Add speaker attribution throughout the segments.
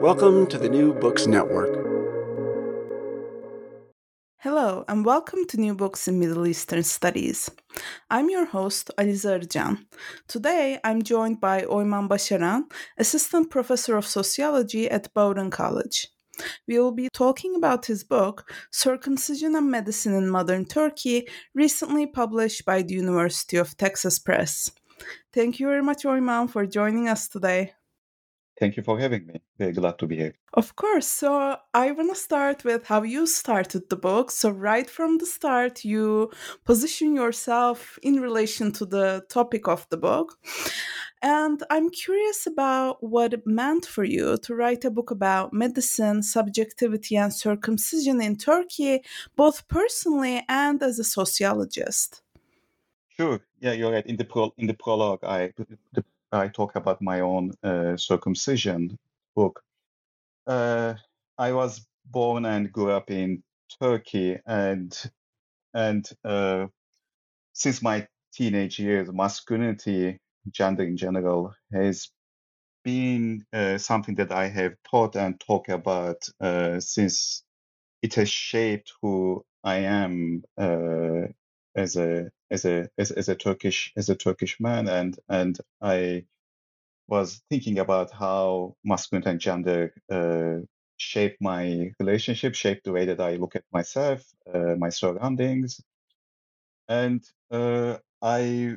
Speaker 1: Welcome to the New Books Network.
Speaker 2: Hello, and welcome to New Books in Middle Eastern Studies. I'm your host, Alize Arıcan. Today, I'm joined by Oyman Başaran, Assistant Professor of Sociology at Bowdoin College. We will be talking about his book, Circumcision and Medicine in Modern Turkey, recently published by the University of Texas Press. Thank you very much, Oyman, for joining us today.
Speaker 3: Thank you for having me. Very glad to be here.
Speaker 2: Of course. So, I want to start with how you started the book. So, right from the start, you position yourself in relation to the topic of the book. And I'm curious about what it meant for you to write a book about medicine, subjectivity, and circumcision in Turkey, both personally and as a sociologist.
Speaker 3: Sure. Yeah, you're right. In the pro- in the prologue, I the I talk about my own uh, circumcision book. Uh, I was born and grew up in Turkey, and and uh, since my teenage years, masculinity, gender in general, has been uh, something that I have taught and talk about uh, since it has shaped who I am uh, as a as a as, as a Turkish as a Turkish man, and and I was thinking about how masculinity and gender uh, shape my relationship, shape the way that I look at myself, uh, my surroundings, and uh, I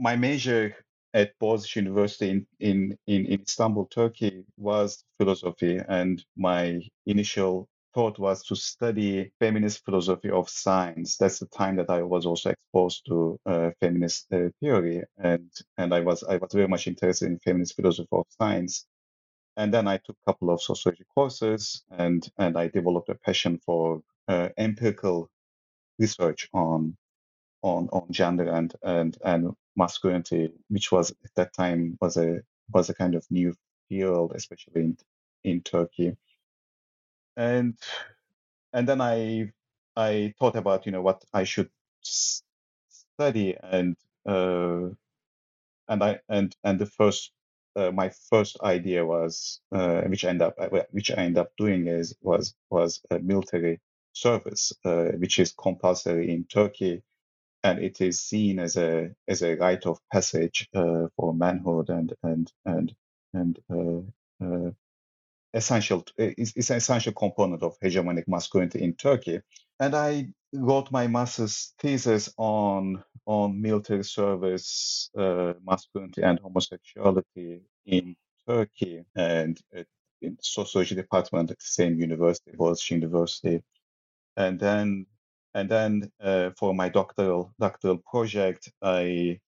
Speaker 3: my major at Boğaziçi University in, in, in Istanbul, Turkey, was philosophy, and my initial thought was to study feminist philosophy of science. That's the time that I was also exposed to uh, feminist uh, theory, and and I was I was very much interested in feminist philosophy of science. And then I took a couple of sociology courses, and and I developed a passion for uh, empirical research on on on gender and and and masculinity, which was at that time was a was a kind of new field, especially in in Turkey and and then I I thought about you know what I should study and uh, and I and and the first uh, my first idea was uh, which I end up uh, which I end up doing is was was a military service uh, which is compulsory in Turkey and it is seen as a as a rite of passage uh, for manhood and and and and essential is, is an essential component of hegemonic masculinity in Turkey. And I wrote my master's thesis on on military service, uh, masculinity, and homosexuality in Turkey, and in sociology department at the same university, Boğaziçi University. And then and then uh, for my doctoral doctoral project, I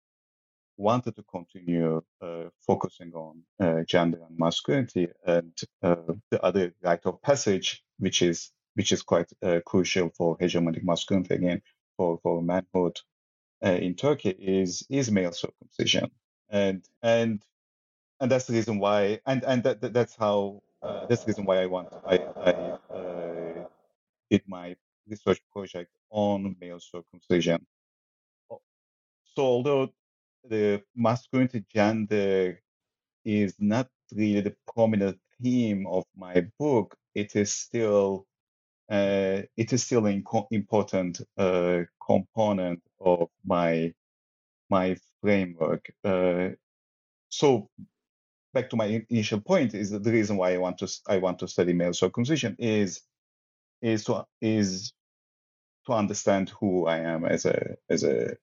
Speaker 3: wanted to continue uh, focusing on uh, gender and masculinity and uh, the other rite of passage, which is which is quite uh, crucial for hegemonic masculinity again for for manhood uh, in Turkey is is male circumcision and and and that's the reason why, and and that, that that's how uh, that's the reason why I want I I did my research project on male circumcision. So although the masculinity gender is not really the prominent theme of my book, it is still uh, it is still an important uh, component of my my framework. Uh, so back to my initial point is that the reason why I want to I want to study male circumcision is is to is to understand who I am as a as a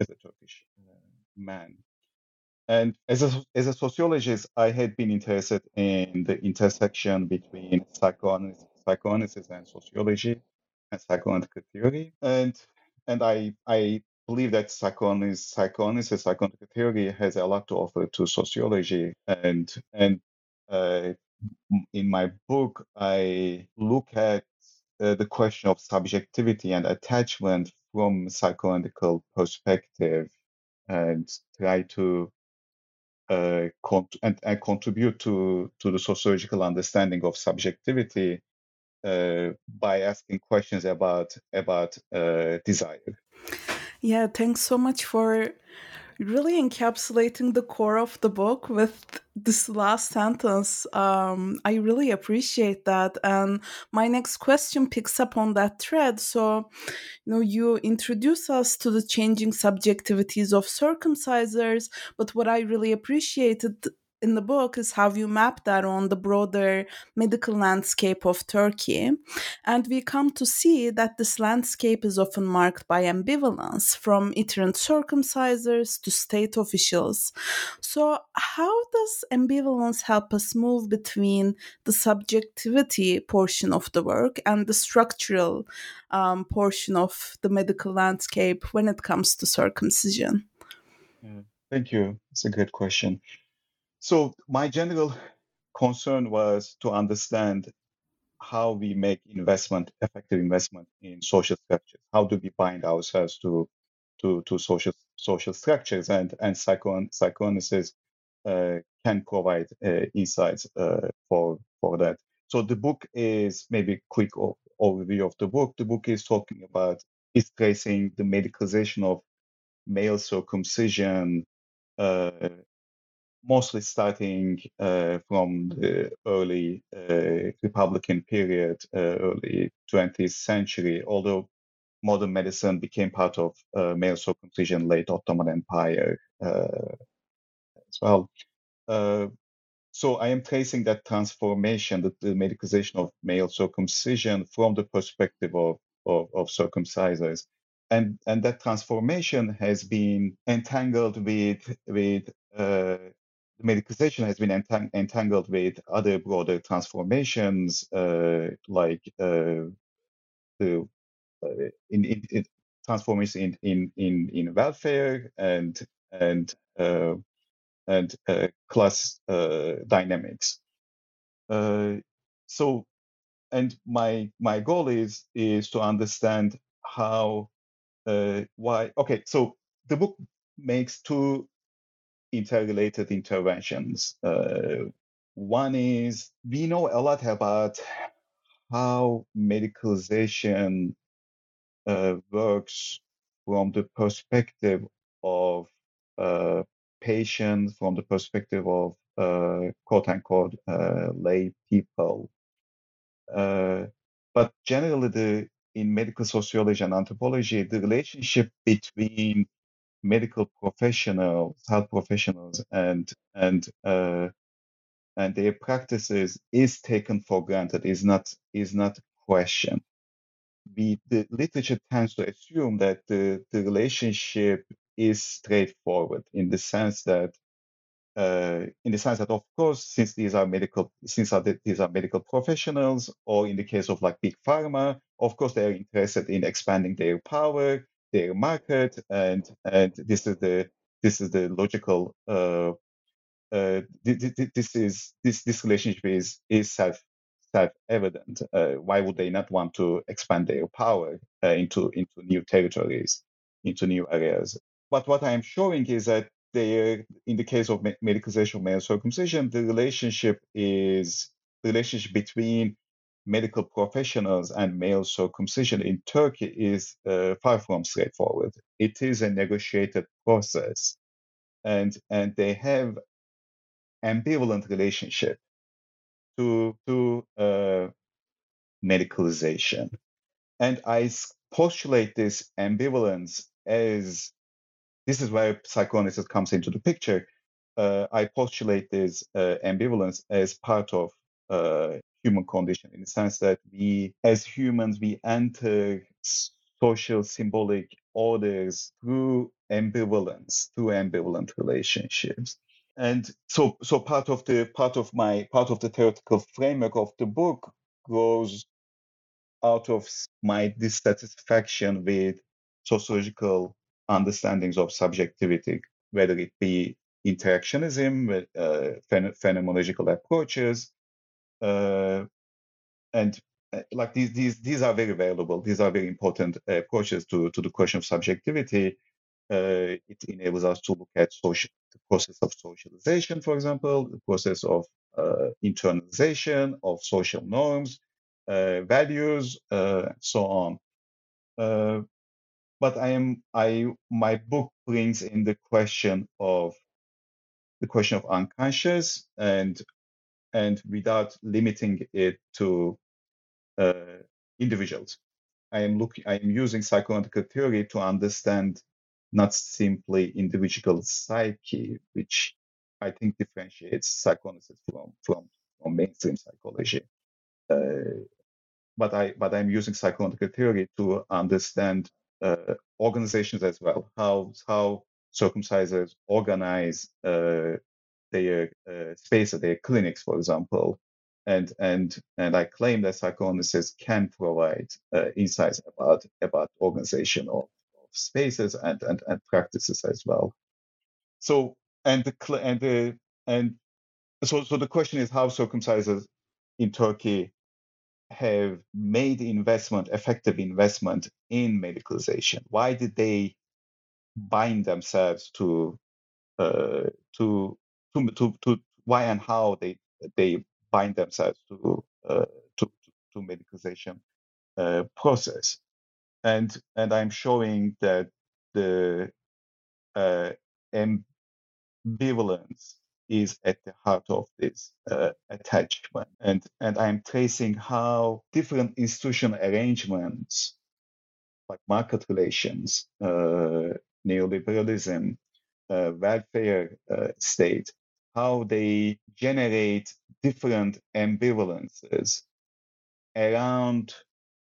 Speaker 3: as a Turkish uh, man. And as a, as a sociologist, I had been interested in the intersection between psychoanalysis, psychoanalysis and sociology and psychoanalytical theory. And and I I believe that psychoanalysis, psychoanalysis, psychoanalytical theory has a lot to offer to sociology. And and uh, in my book, I look at uh, the question of subjectivity and attachment from psychoanalytical perspective and try to uh, and, and, contribute to, to the sociological understanding of subjectivity uh, by asking questions about about uh, desire.
Speaker 2: Yeah, thanks so much for really encapsulating the core of the book with this last sentence. Um, I really appreciate that. And my next question picks up on that thread. So, you know, you introduce us to the changing subjectivities of circumcisers, but what I really appreciated in the book is how you map that on the broader medical landscape of Turkey. And we come to see that this landscape is often marked by ambivalence from itinerant circumcisers to state officials. So, how does ambivalence help us move between the subjectivity portion of the work and the structural um, portion of the medical landscape when it comes to circumcision?
Speaker 3: Yeah, thank you. It's a good question. So my general concern was to understand how we make investment, effective investment in social structures. How do we bind ourselves to to, to social social structures and and psycho psychoanalysis uh, can provide uh, insights uh, for for that. So the book is maybe quick overview of the book. The book is talking about is tracing the medicalization of male circumcision uh, mostly starting uh, from the early uh, Republican period, uh, early 20th century, although modern medicine became part of uh, male circumcision late Ottoman Empire uh, as well. Uh, so I am tracing that transformation, the, the medicalization of male circumcision from the perspective of, of, of circumcisers and and that transformation has been entangled with with uh, medicalization has been entang- entangled with other broader transformations uh, like uh, the uh, in, in, in in, in, in, in welfare and and uh, and uh, class uh, dynamics. so, and my my goal is is to understand how why. Okay, so the book makes two interrelated interventions. Uh, one is we know a lot about how medicalization uh, works from the perspective of uh, patients, from the perspective of uh, quote unquote uh, lay people. Uh, but generally, the in medical sociology and anthropology, the relationship between medical professionals, health professionals, and and uh, and their practices is taken for granted, is not is not questioned. We, the literature tends to assume that the, the relationship is straightforward in the sense that uh, in the sense that, of course, since these are medical, since are these are medical professionals, or in the case of like big pharma, of course, they are interested in expanding their power, their market, and and this is the this is the logical. Uh, uh, this is this this relationship is is self self evident. Uh, why would they not want to expand their power uh, into into new territories, into new areas? But what I am showing is that they, in the case of medicalization of male circumcision, the relationship is the relationship between medical professionals and male circumcision in Turkey is uh, far from straightforward. It is a negotiated process, and and they have ambivalent relationship to to uh, medicalization, and I postulate this ambivalence as this is where psychoanalysis comes into the picture. Uh, I postulate this uh, ambivalence as part of uh, human condition in the sense that we, as humans, we enter social symbolic orders through ambivalence, through ambivalent relationships. And so, so part of the part of my part of the theoretical framework of the book grows out of my dissatisfaction with sociological understandings of subjectivity, whether it be interactionism, uh, phenomenological approaches, and uh, like these, these, these are very valuable. These are very important uh, approaches to, to the question of subjectivity. Uh, it enables us to look at social, the process of socialization, for example, the process of uh, internalization of social norms, values, so on but I am I my book brings in the question of the question of unconscious and and without limiting it to uh, individuals. I am looking I am using psychoanalytical theory to understand not simply individual psyche, which I think differentiates psychoanalysis from from, from mainstream psychology. Uh, but I but I'm using psychoanalytical theory to understand uh, organizations as well, how how circumcisers organize uh, their uh, space, at their clinics, for example, and and and I claim that psychoanalysis can provide uh, insights about about organization of, of spaces and, and and practices as well. So and the and the and so so the question is how circumcisers in Turkey have made investment, effective investment in medicalization? Why did they bind themselves to uh, to, to to to why and how they they bind themselves to uh, to, to medicalization uh, process? And and I'm showing that the uh, ambivalence is at the heart of this uh, attachment. And, and I'm tracing how different institutional arrangements, like market relations, uh, neoliberalism, uh, welfare uh, state, how they generate different ambivalences around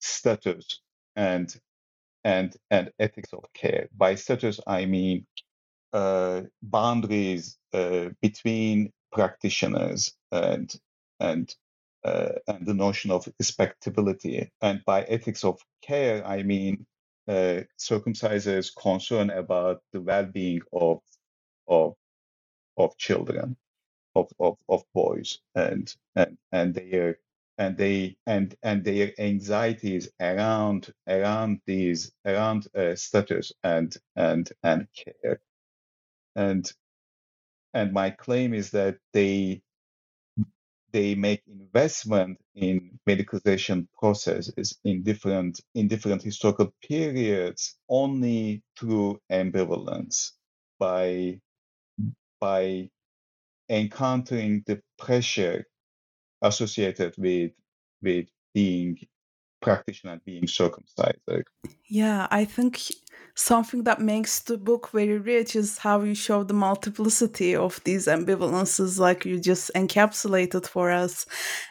Speaker 3: status and and and ethics of care. By status, I mean uh, boundaries uh, between practitioners and and uh, and the notion of respectability. And by ethics of care, I mean uh, circumcisers' concern about the well-being of of of children, of, of, of boys, and and and their and they and and their anxieties around around these around uh, status and and and care. And and my claim is that they they make investment in medicalization processes in different in different historical periods only through ambivalence by by encountering the pressure associated with with being practitioner being circumcised.
Speaker 2: Yeah, I think something that makes the book very rich is how you show the multiplicity of these ambivalences, like you just encapsulated for us.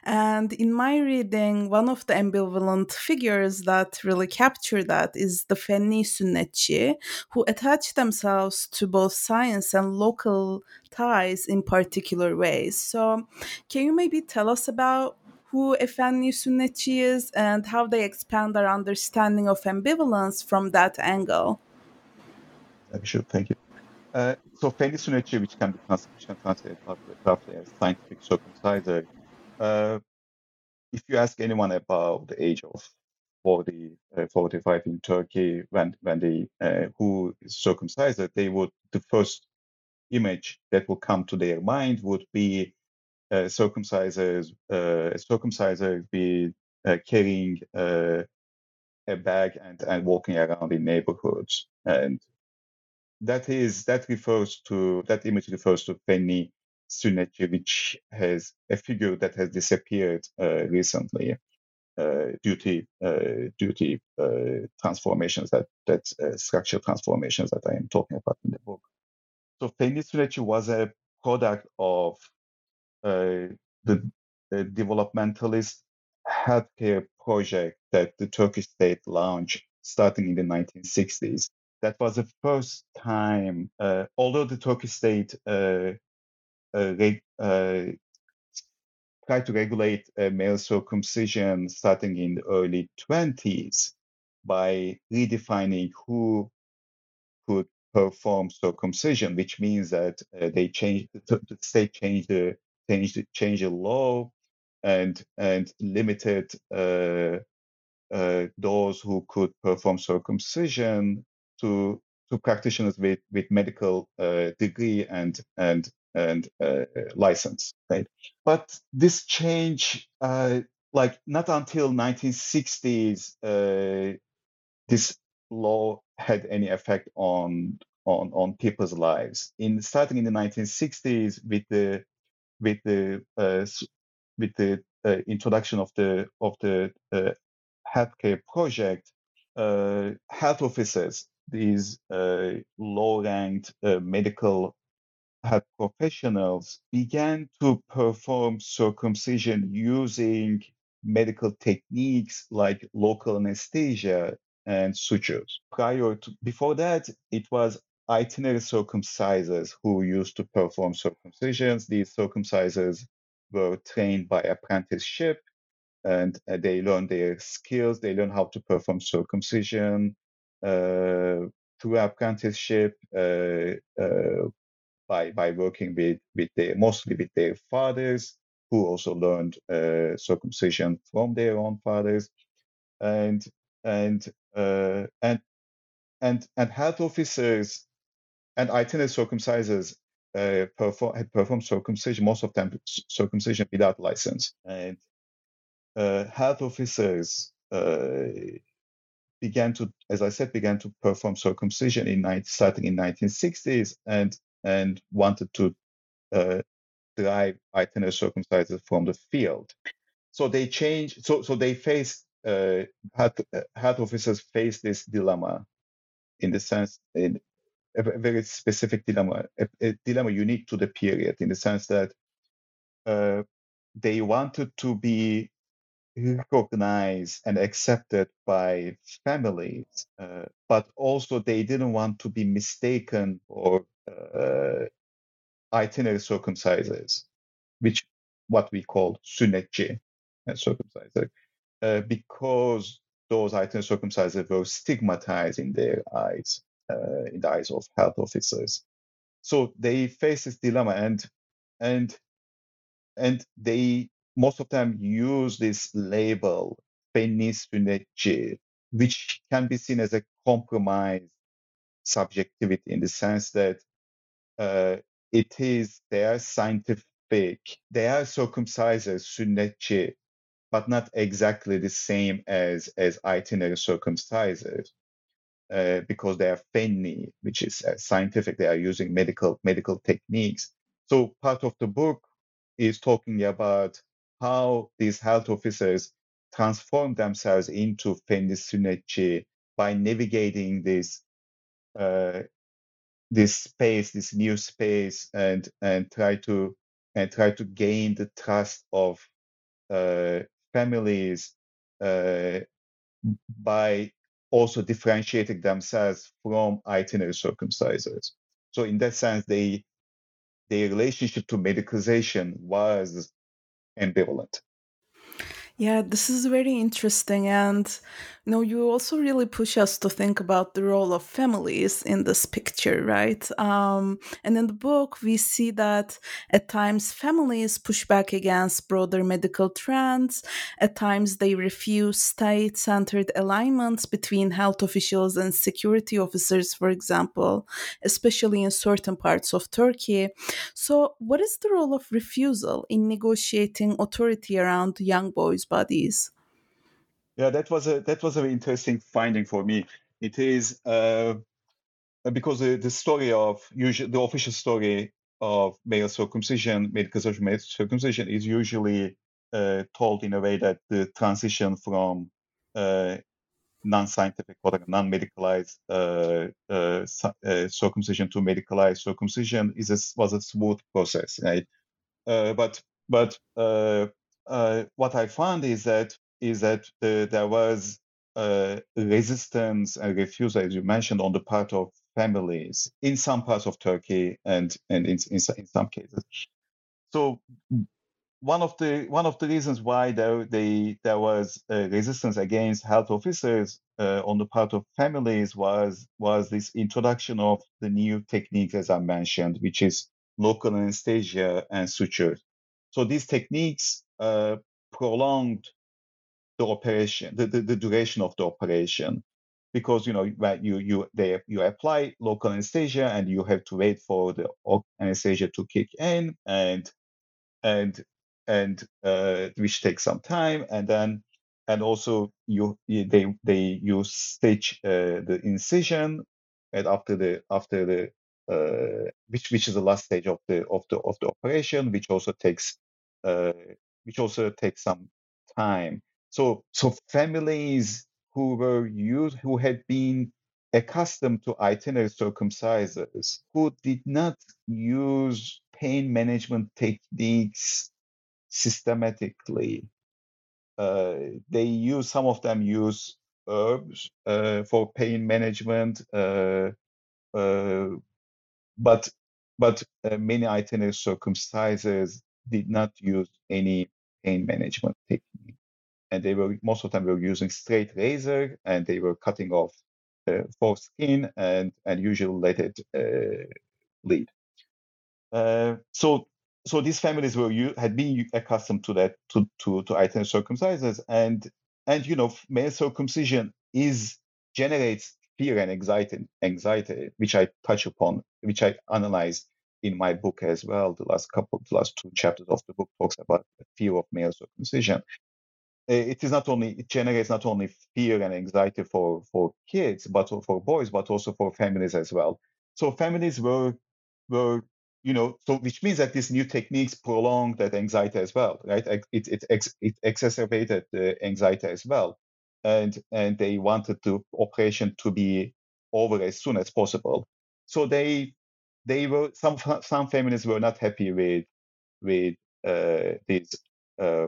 Speaker 2: And in my reading, one of the ambivalent figures that really capture that is the Fenni Sünnetçi, who attach themselves to both science and local ties in particular ways. So, can you maybe tell us about who Efendi Sünnetçi is and how they expand our understanding of ambivalence from that angle.
Speaker 3: Sure, thank you. Uh, so Fenni Sünnetçi, which can be translated roughly as scientific circumciser, uh, if you ask anyone about the age of 40, uh, 45 in Turkey, when when they uh, who is circumcised, they would the first image that will come to their mind would be circumcisers, uh, circumcisers be uh, carrying uh, a bag and, and walking around in neighborhoods. And that is that refers to that image refers to Fenni Sünnetçi, which has a figure that has disappeared uh, recently uh, due to uh, due to uh, transformations that that uh, structural transformations that I am talking about in the book. So Fenni Sünnetçi was a product of uh, the, the developmentalist healthcare project that the Turkish state launched starting in the 1960s. That was the first time, uh, although the Turkish state uh, uh, uh tried to regulate uh, male circumcision starting in the early 20s by redefining who could perform circumcision, which means that uh, they changed the, the state changed the changed the law and and limited uh, uh, those who could perform circumcision to to practitioners with with medical uh, degree and and and uh, license, right? But this change, uh, like not until 1960s, uh, this law had any effect on on on people's lives. In starting in the 1960s with the with the uh, with the uh, introduction of the of the uh, healthcare project, health officers, these low-ranked medical health professionals, began to perform circumcision using medical techniques like local anesthesia and sutures. Prior to before that, it was itinerary circumcisers who used to perform circumcisions. These circumcisers were trained by apprenticeship and uh, they learn their skills. They learn how to perform circumcision uh, through apprenticeship uh, uh, by by working with with their mostly with their fathers, who also learned uh, circumcision from their own fathers, and and uh, and and and health officers and itinerant circumcisers uh, perform, had performed circumcision, most of them circumcision without license. And uh, health officers uh, began to, as I said, began to perform circumcision in starting in 1960s and and wanted to uh, drive itinerant circumcisers from the field. So they changed. So so they faced uh, health, uh, health officers faced this dilemma in the sense in, a very specific dilemma, a, a, dilemma unique to the period in the sense that uh, they wanted to be recognized and accepted by families, uh, but also they didn't want to be mistaken for uh, itinerary circumcisers, which what we call sünnetçi uh, circumciser, uh, because those itinerary circumcisers were stigmatized in their eyes uh, in the eyes of health officers. So they face this dilemma, and and and they most of them use this label Fenni Sünnetçi, which can be seen as a compromise subjectivity in the sense that uh, it is they are scientific, they are circumcisers Sünnetçi, but not exactly the same as as itinerary circumcisers uh, because they are Fenni, which is uh, scientific. They are using medical medical techniques. So part of the book is talking about how these health officers transform themselves into Fenni Sünnetçi by navigating this uh, this space, this new space, and and try to and try to gain the trust of uh, families uh, by also differentiating themselves from itinerary circumcisers. So in that sense, they their relationship to medicalization was ambivalent.
Speaker 2: Yeah, this is very interesting. And you know, you also really push us to think about the role of families in this picture, right? Um, and in the book, we see that at times families push back against broader medical trends. At times, they refuse state centered alignments between health officials and security officers, for example, especially in certain parts of Turkey. So, what is the role of refusal in negotiating authority around young boys' bodies?
Speaker 3: Yeah, that was a that was a very interesting finding for me. It is uh, because the, the story of usually the official story of male circumcision, medical male circumcision, is usually uh, told in a way that the transition from uh, non-scientific or non-medicalized uh, uh, uh, circumcision to medicalized circumcision is a, was a smooth process, right? Uh, but but uh, uh, what I found is that is that there was resistance and refusal, as you mentioned, on the part of families in some parts of Turkey and and in in, in some cases. So one of the one of the reasons why there they, there was resistance against health officers uh, on the part of families was was this introduction of the new techniques as I mentioned, which is local anesthesia and suture. So these techniques uh, prolonged the operation, the, the, the, duration of the operation, because you know you you they you apply local anesthesia and you have to wait for the anesthesia to kick in and and and uh, which takes some time and then and also you they they you stitch uh, the incision and after the after the which which is the last stage of the of the of the operation which also takes uh, which also takes some time. So, so families who were used, who had been accustomed to itinerary circumcisers, who did not use pain management techniques systematically, uh, they use some of them use herbs uh, for pain management, uh, uh but but uh, many itinerary circumcisers did not use any pain management technique. And they were most of the time were using straight razor and they were cutting off uh, foreskin and and usually let it uh, bleed. Uh, so so these families were you had been accustomed to that to to to itinerary circumcises and and you know male circumcision is generates fear and anxiety anxiety which I touch upon which I analyze in my book as well. The last couple, the last two chapters of the book talks about the fear of male circumcision. Eh, it is not only it generates not only fear and anxiety for for kids, but for boys, but also for families as well. So families were were you know so which means that these new techniques prolong that anxiety as well, right? It it it, it exacerbated the anxiety as well, and and they wanted the operation to be over as soon as possible. So they they were some some feminists were not happy with with uh, these uh,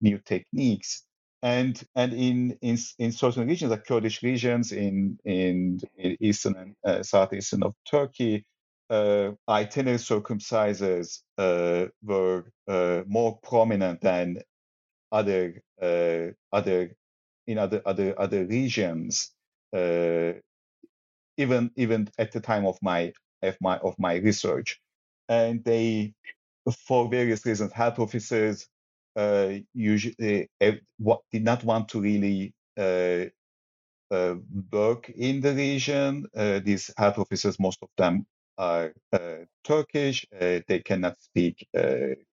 Speaker 3: new techniques and and in in in certain regions like Kurdish regions in in, in eastern and uh, southeastern of Turkey uh, itinerary circumcisers uh, were uh, more prominent than other uh, other in other other other regions uh, even even at the time of my of my of my research, and they, for various reasons, health officers uh, usually uh, what did not want to really uh, uh, work in the region. Uh, these health officers, most of them are uh, Turkish. they cannot speak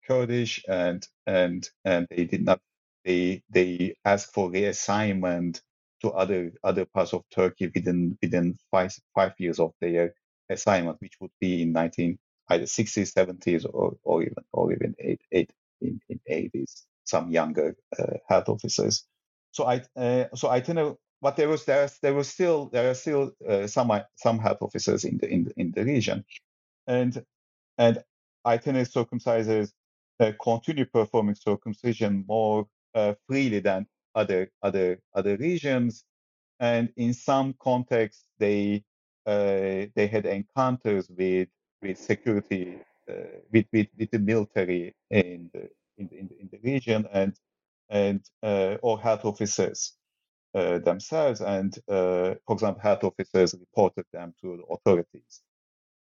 Speaker 3: Kurdish, and and and they did not. They they ask for reassignment to other other parts of Turkey within within five five years of their assignment, which would be in 19 either 60s, 70s, or, or even or even eight, eight in, in 80s. Some younger uh, health officers. So I uh, so I think but there was there there was still there are still uh, some some health officers in the in the, in the region, and and itinerary circumcisers uh, continue performing circumcision more freely than other other other regions, and in some contexts they uh, they had encounters with with security uh, with, with with the military in the in the, in the, in the region and and uh, or health officers uh, themselves. And uh, for example, health officers reported them to the authorities,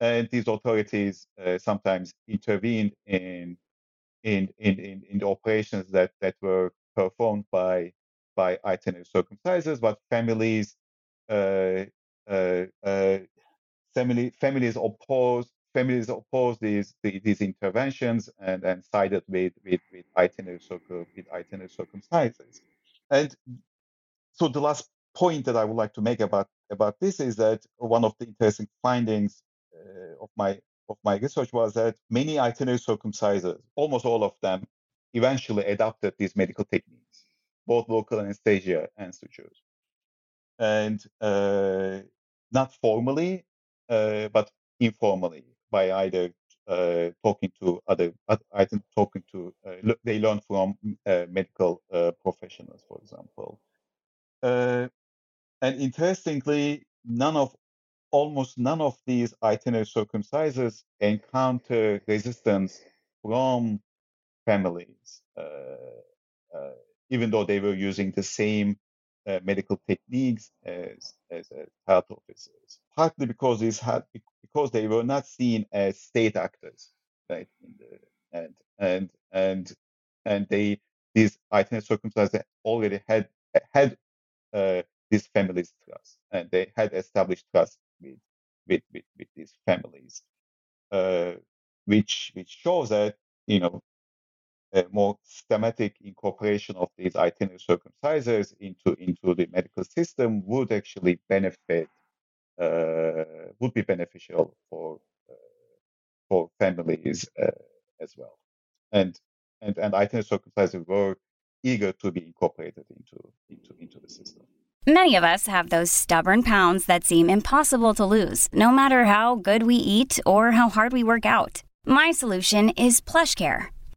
Speaker 3: and these authorities uh, sometimes intervened in in, in in in the operations that that were performed by by itinerary circumcisers, but families uh, uh, uh, family, families opposed families opposed these these interventions and, and sided with with with itinerary with itinerary circumcisers. And so the last point that I would like to make about about this is that one of the interesting findings uh, of my of my research was that many itinerary circumcisers, almost all of them, eventually adopted these medical techniques, both local anesthesia and sutures. And uh, not formally, uh, but informally by either uh, talking to other, either talking to, uh, they learn from uh, medical uh, professionals, for example. and interestingly, none of, almost none of these itinerary circumcisers encounter resistance from families, even though they were using the same uh, medical techniques as, as, as health officers, partly because these had because they were not seen as state actors, right? The, and and and and they these itinerant circumstances already had had uh, these families' trust, and they had established trust with with with, with these families, uh, which which shows that you know more systematic incorporation of these itinerary circumcisers into into the medical system would actually benefit uh, would be beneficial for uh, for families uh, as well. And and and itinerary circumcisers were eager to be incorporated into into into the system.
Speaker 4: Many of us have those stubborn pounds that seem impossible to lose no matter how good we eat or how hard we work out. My solution is PlushCare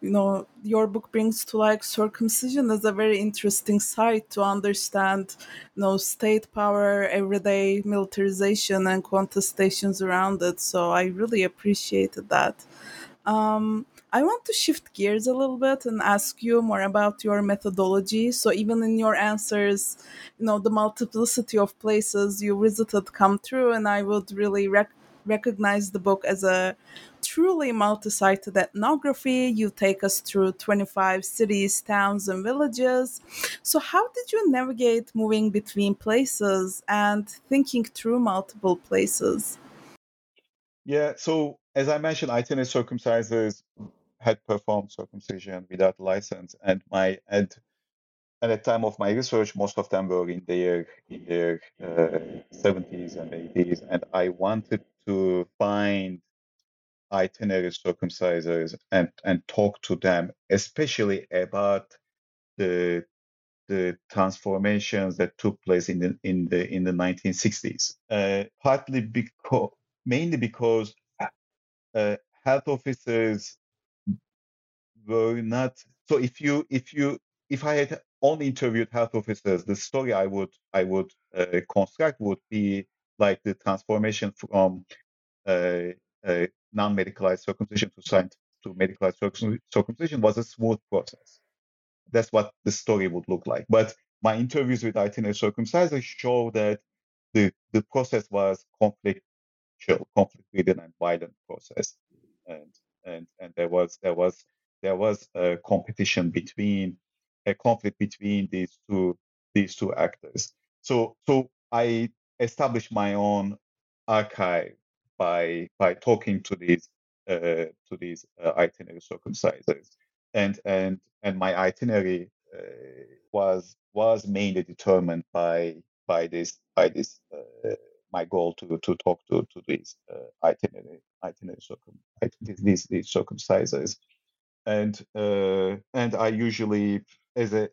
Speaker 2: you know your book brings to like circumcision as a very interesting side to understand you know state power everyday militarization and contestations around it so i really appreciated that um, I want to shift gears a little bit and ask you more about your methodology. So, even in your answers, you know, the multiplicity of places you visited come through, and I would really rec- recognize the book as a truly multi-sited ethnography. You take us through 25 cities, towns, and villages. So, how did you navigate moving between places and thinking through multiple places?
Speaker 3: Yeah, so as I mentioned, itinerary circumcisers had performed circumcision without license, and my and at the time of my research, most of them were in their in their uh, 70s and 80s, and I wanted to find itinerary circumcisers and and talk to them, especially about the the transformations that took place in the in the in the 1960s. Uh, partly because, mainly because uh, health officers were not. So if you if you if I had only interviewed health officers, the story I would I would uh, construct would be like the transformation from uh, uh, non-medicalized circumcision to to medicalized circumcision was a smooth process. That's what the story would look like. But my interviews with itinerary circumcisers show that the, the process was conflictual, conflict-ridden and violent process. And and and there was there was there was a competition between a conflict between these two these two actors. So so I established my own archive by by talking to these uh, to these uh, itinerary circumcisers, and and and my itinerary uh, was was mainly determined by by this by this uh, my goal to to talk to to these uh, itinerary itinerary circum, these these circumcisers, and uh, and I usually as a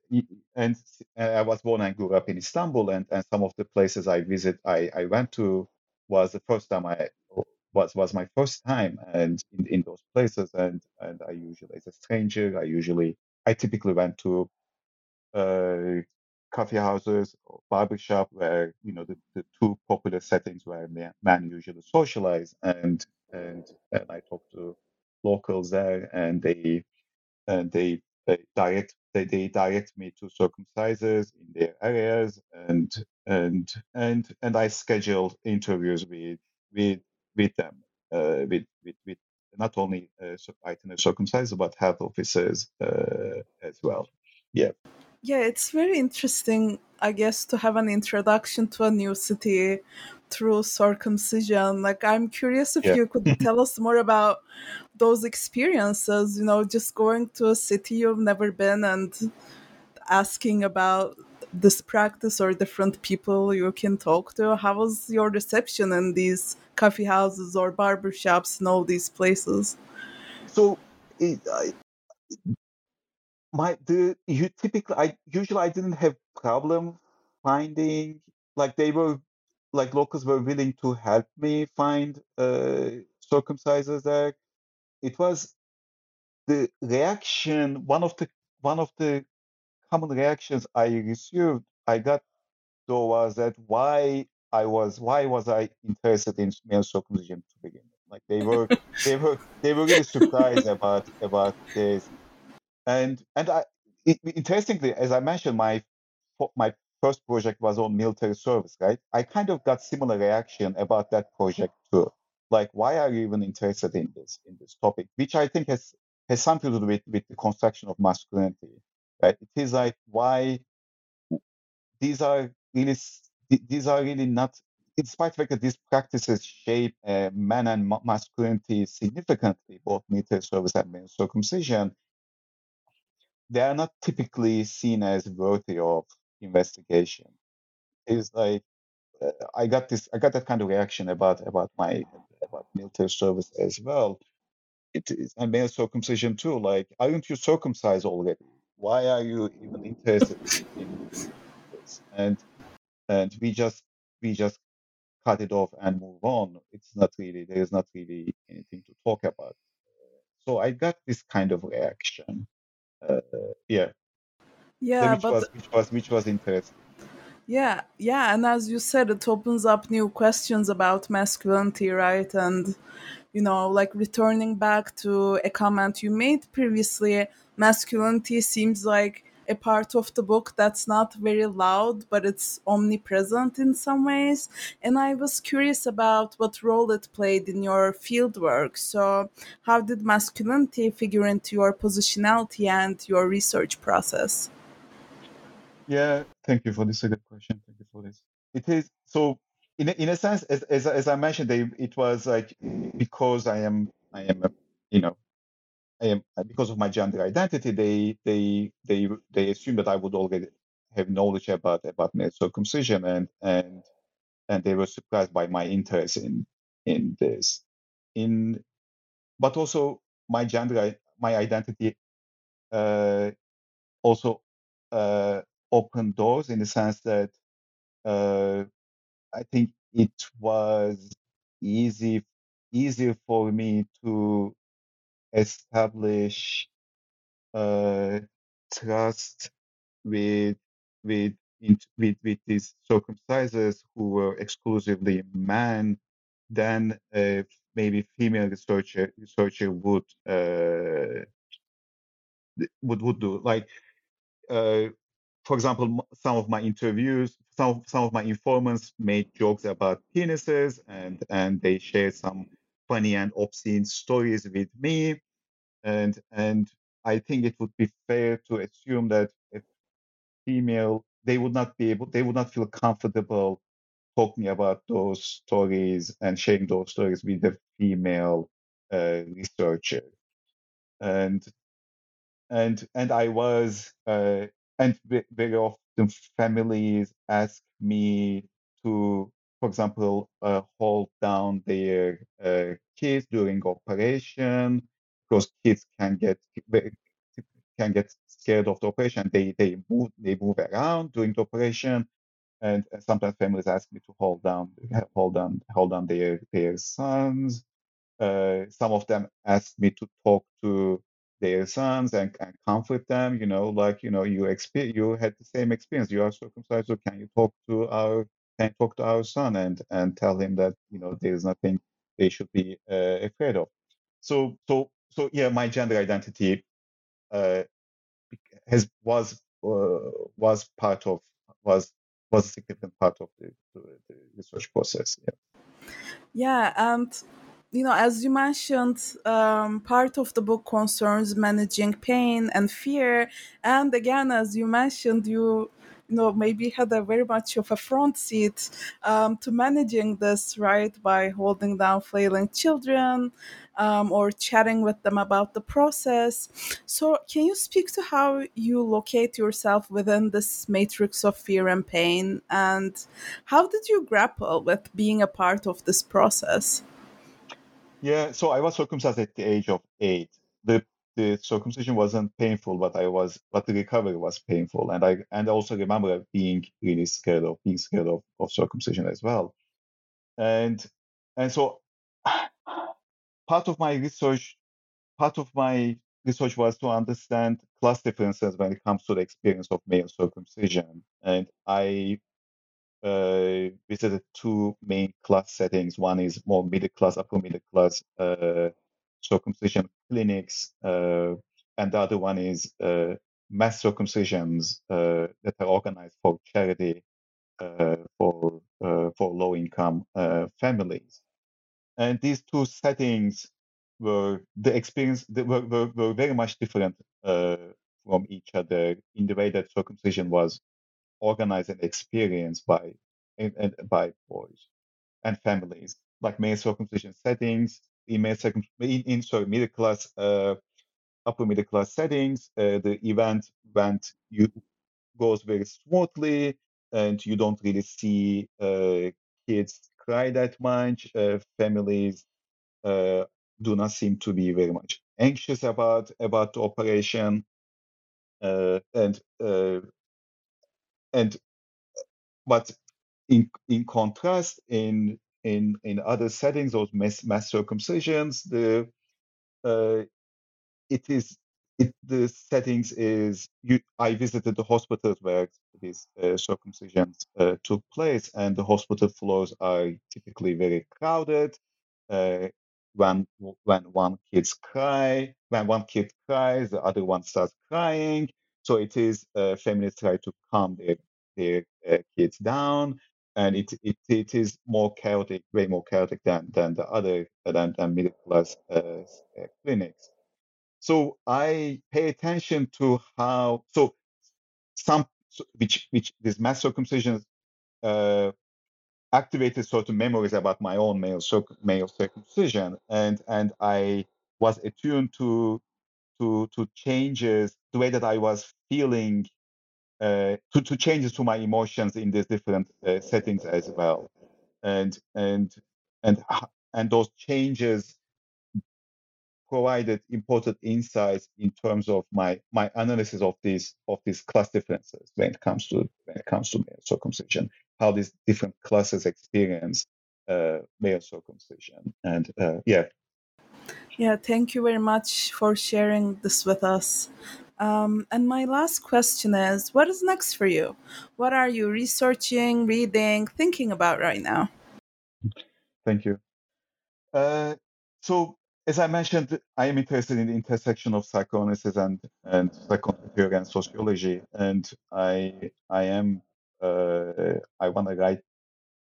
Speaker 3: and I was born and grew up in Istanbul, and and some of the places I visit I I went to was the first time I was was my first time and in, in those places and and I usually as a stranger I usually I typically went to uh, coffee houses or barber shop where you know the, the two popular settings where men, usually socialize and and and I talk to locals there and they and they, they direct they, they direct me to circumcisers in their areas and and and and I scheduled interviews with with with them uh, with, with with not only uh, itinerary circumcisers but health officers uh, as well. Yeah.
Speaker 2: Yeah, it's very interesting, I guess, to have an introduction to a new city through circumcision. Like, I'm curious if
Speaker 3: Yeah.
Speaker 2: you could tell us more about those experiences, you know, just going to a city you've never been and asking about this practice or different people you can talk to. How was your reception in these coffee houses or barber shops and all these places?
Speaker 3: So it, I, my the you typically I usually I didn't have problem finding like they were like locals were willing to help me find uh circumcisers there. It was the reaction one of the one of the common reactions I received I got though was that why I was why was I interested in male circumcision to begin with? Like they were they were they were really surprised about about this and and I it, interestingly, as I mentioned, my my first project was on military service, right? I kind of got similar reaction about that project too. Like, why are you even interested in this in this topic? Which I think has has something to do with with the construction of masculinity, right? It is like why these are really these are really not. Despite the fact that these practices shape uh, man and masculinity significantly, both military service and male circumcision, they are not typically seen as worthy of investigation. It's like uh, I got this, I got that kind of reaction about about my about military service as well. It is and male circumcision too. Like, aren't you circumcised already? Why are you even interested in, this? And and we just we just cut it off and move on. It's not really there is not really anything to talk about. So I got this kind of reaction. Uh, yeah.
Speaker 2: Yeah,
Speaker 3: which
Speaker 2: but
Speaker 3: was which was which was interesting.
Speaker 2: Yeah, yeah, and as you said, it opens up new questions about masculinity, right? And you know, like returning back to a comment you made previously, masculinity seems like a part of the book that's not very loud, but it's omnipresent in some ways. And I was curious about what role it played in your fieldwork. So, how did masculinity figure into your positionality and your research process?
Speaker 3: Yeah, thank you for this. Good question. Thank you for this. It is so in in a sense, as as as I mentioned, they, it was like because I am I am you know I am because of my gender identity, they they they they assume that I would already have knowledge about about male circumcision, and and and they were surprised by my interest in in this. In but also my gender, my identity, uh, also uh, opened doors in the sense that uh, I think it was easy easier for me to establish uh, trust with with with with these circumcisers who were exclusively men than maybe female researcher researcher would uh, would would do. Like uh, for example, some of my interviews, some of, some of my informants made jokes about penises, and and they shared some funny and obscene stories with me, and and I think it would be fair to assume that if female they would not be able, they would not feel comfortable talking about those stories and sharing those stories with a female uh, researcher, and and and I was uh, and very often families ask me to, for example, uh, hold down their uh, kids during operation because kids can get can get scared of the operation. They they move they move around during the operation, and sometimes families ask me to hold down hold down hold down their their sons. Uh, some of them ask me to talk to their sons and, and comfort them. You know, like you know, you experience you had the same experience. You are circumcised, so can you talk to our can talk to our son and and tell him that you know there is nothing they should be uh, afraid of. So so so yeah, my gender identity uh, has was uh, was part of was was a significant part of the, the, the research process. Yeah.
Speaker 2: Yeah, and you know, as you mentioned, um, part of the book concerns managing pain and fear, and again, as you mentioned, you you know maybe had a very much of a front seat um, to managing this right by holding down flailing children um, or chatting with them about the process. So can you speak to how you locate yourself within this matrix of fear and pain? And how did you grapple with being a part of this process
Speaker 3: yeah so i was circumcised at the age of eight. The the circumcision wasn't painful, but I was, but the recovery was painful, and I and I also remember being really scared of being scared of, of circumcision as well, and and so part of my research, part of my research was to understand class differences when it comes to the experience of male circumcision, and I uh, visited two main class settings. One is more middle class, upper middle class uh, circumcision clinics, uh, and the other one is uh, mass circumcisions uh, that are organized for charity for for low income families. And these two settings were the experience they were, were, were very much different from each other in the way that circumcision was organized and experienced by by boys and families, like male circumcision settings in male circum in, in sorry middle class uh, upper middle class settings. Uh, the event went you goes very smoothly, and you don't really see uh, kids cry that much. Uh, families uh, do not seem to be very much anxious about about the operation, uh, and and but in in contrast, in in in other settings, those mass, mass circumcisions, the uh, it is it, the settings is you, I visited the hospitals where these uh, circumcisions uh, took place, and the hospital floors are typically very crowded. Uh, when when one kids cry, when one kid cries, the other one starts crying. So it is uh, families try to calm their their uh, kids down, and it, it it is more chaotic, way more chaotic than than the other than, than middle class uh, uh, clinics. So I pay attention to how so some which which these mass circumcisions uh, activated certain memories about my own male circ- male circumcision, and and I was attuned to to to changes the way that I was feeling uh, to, to changes to my emotions in these different uh, settings as well. And and and and those changes provided important insights in terms of my my analysis of these of these class differences when it comes to when it comes to male circumcision how these different classes experience uh, male circumcision. And uh, yeah.
Speaker 2: Yeah thank you very much for sharing this with us um, and my last question is what is next for you? What are you researching, reading, thinking about right now?
Speaker 3: Thank you. Uh, so, as I mentioned, I am interested in the intersection of psychoanalysis and, and theory and sociology. And I I am uh, I want to write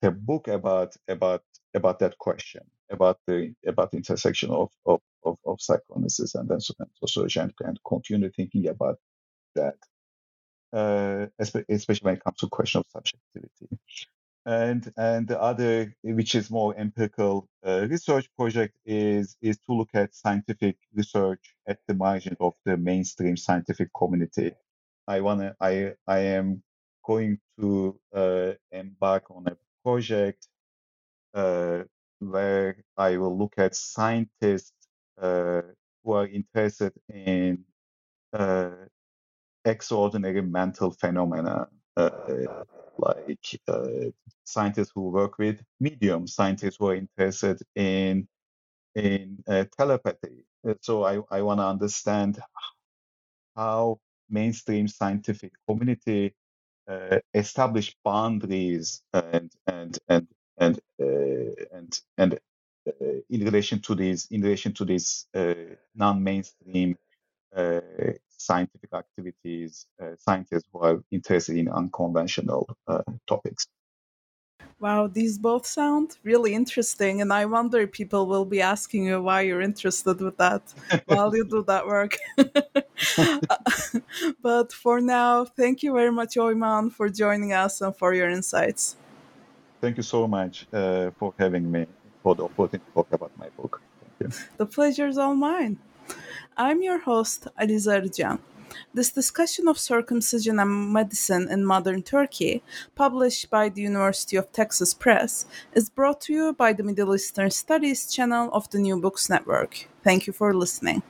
Speaker 3: a book about about about that question about the about the intersection of of, of, of psychoanalysis and then sociology and, and continue thinking about that, uh, especially when it comes to question of subjectivity. and and the other, which is more empirical uh, research project, is is to look at scientific research at the margin of the mainstream scientific community. I wanna I I am going to uh, embark on a project uh, where I will look at scientists who are interested in uh, extraordinary mental phenomena, uh, like uh, scientists who work with mediums, scientists who are interested in in uh, telepathy. Uh, so I, I want to understand how mainstream scientific community uh, establish boundaries and and and and uh, and and uh, in relation to these in relation to these uh, non-mainstream uh, scientific activities, uh, scientists who are interested in unconventional uh, topics.
Speaker 2: Wow, these both sound really interesting, and I wonder if people will be asking you why you're interested with that while you do that work. but for now, thank you very much, Oyman, for joining us and for your insights.
Speaker 3: Thank you so much uh, for having me, for the opportunity to talk about my book.
Speaker 2: The pleasure is all mine. I'm your host, Alize Arıcan. This discussion of circumcision and medicine in modern Turkey, published by the University of Texas Press, is brought to you by the Middle Eastern Studies channel of the New Books Network. Thank you for listening.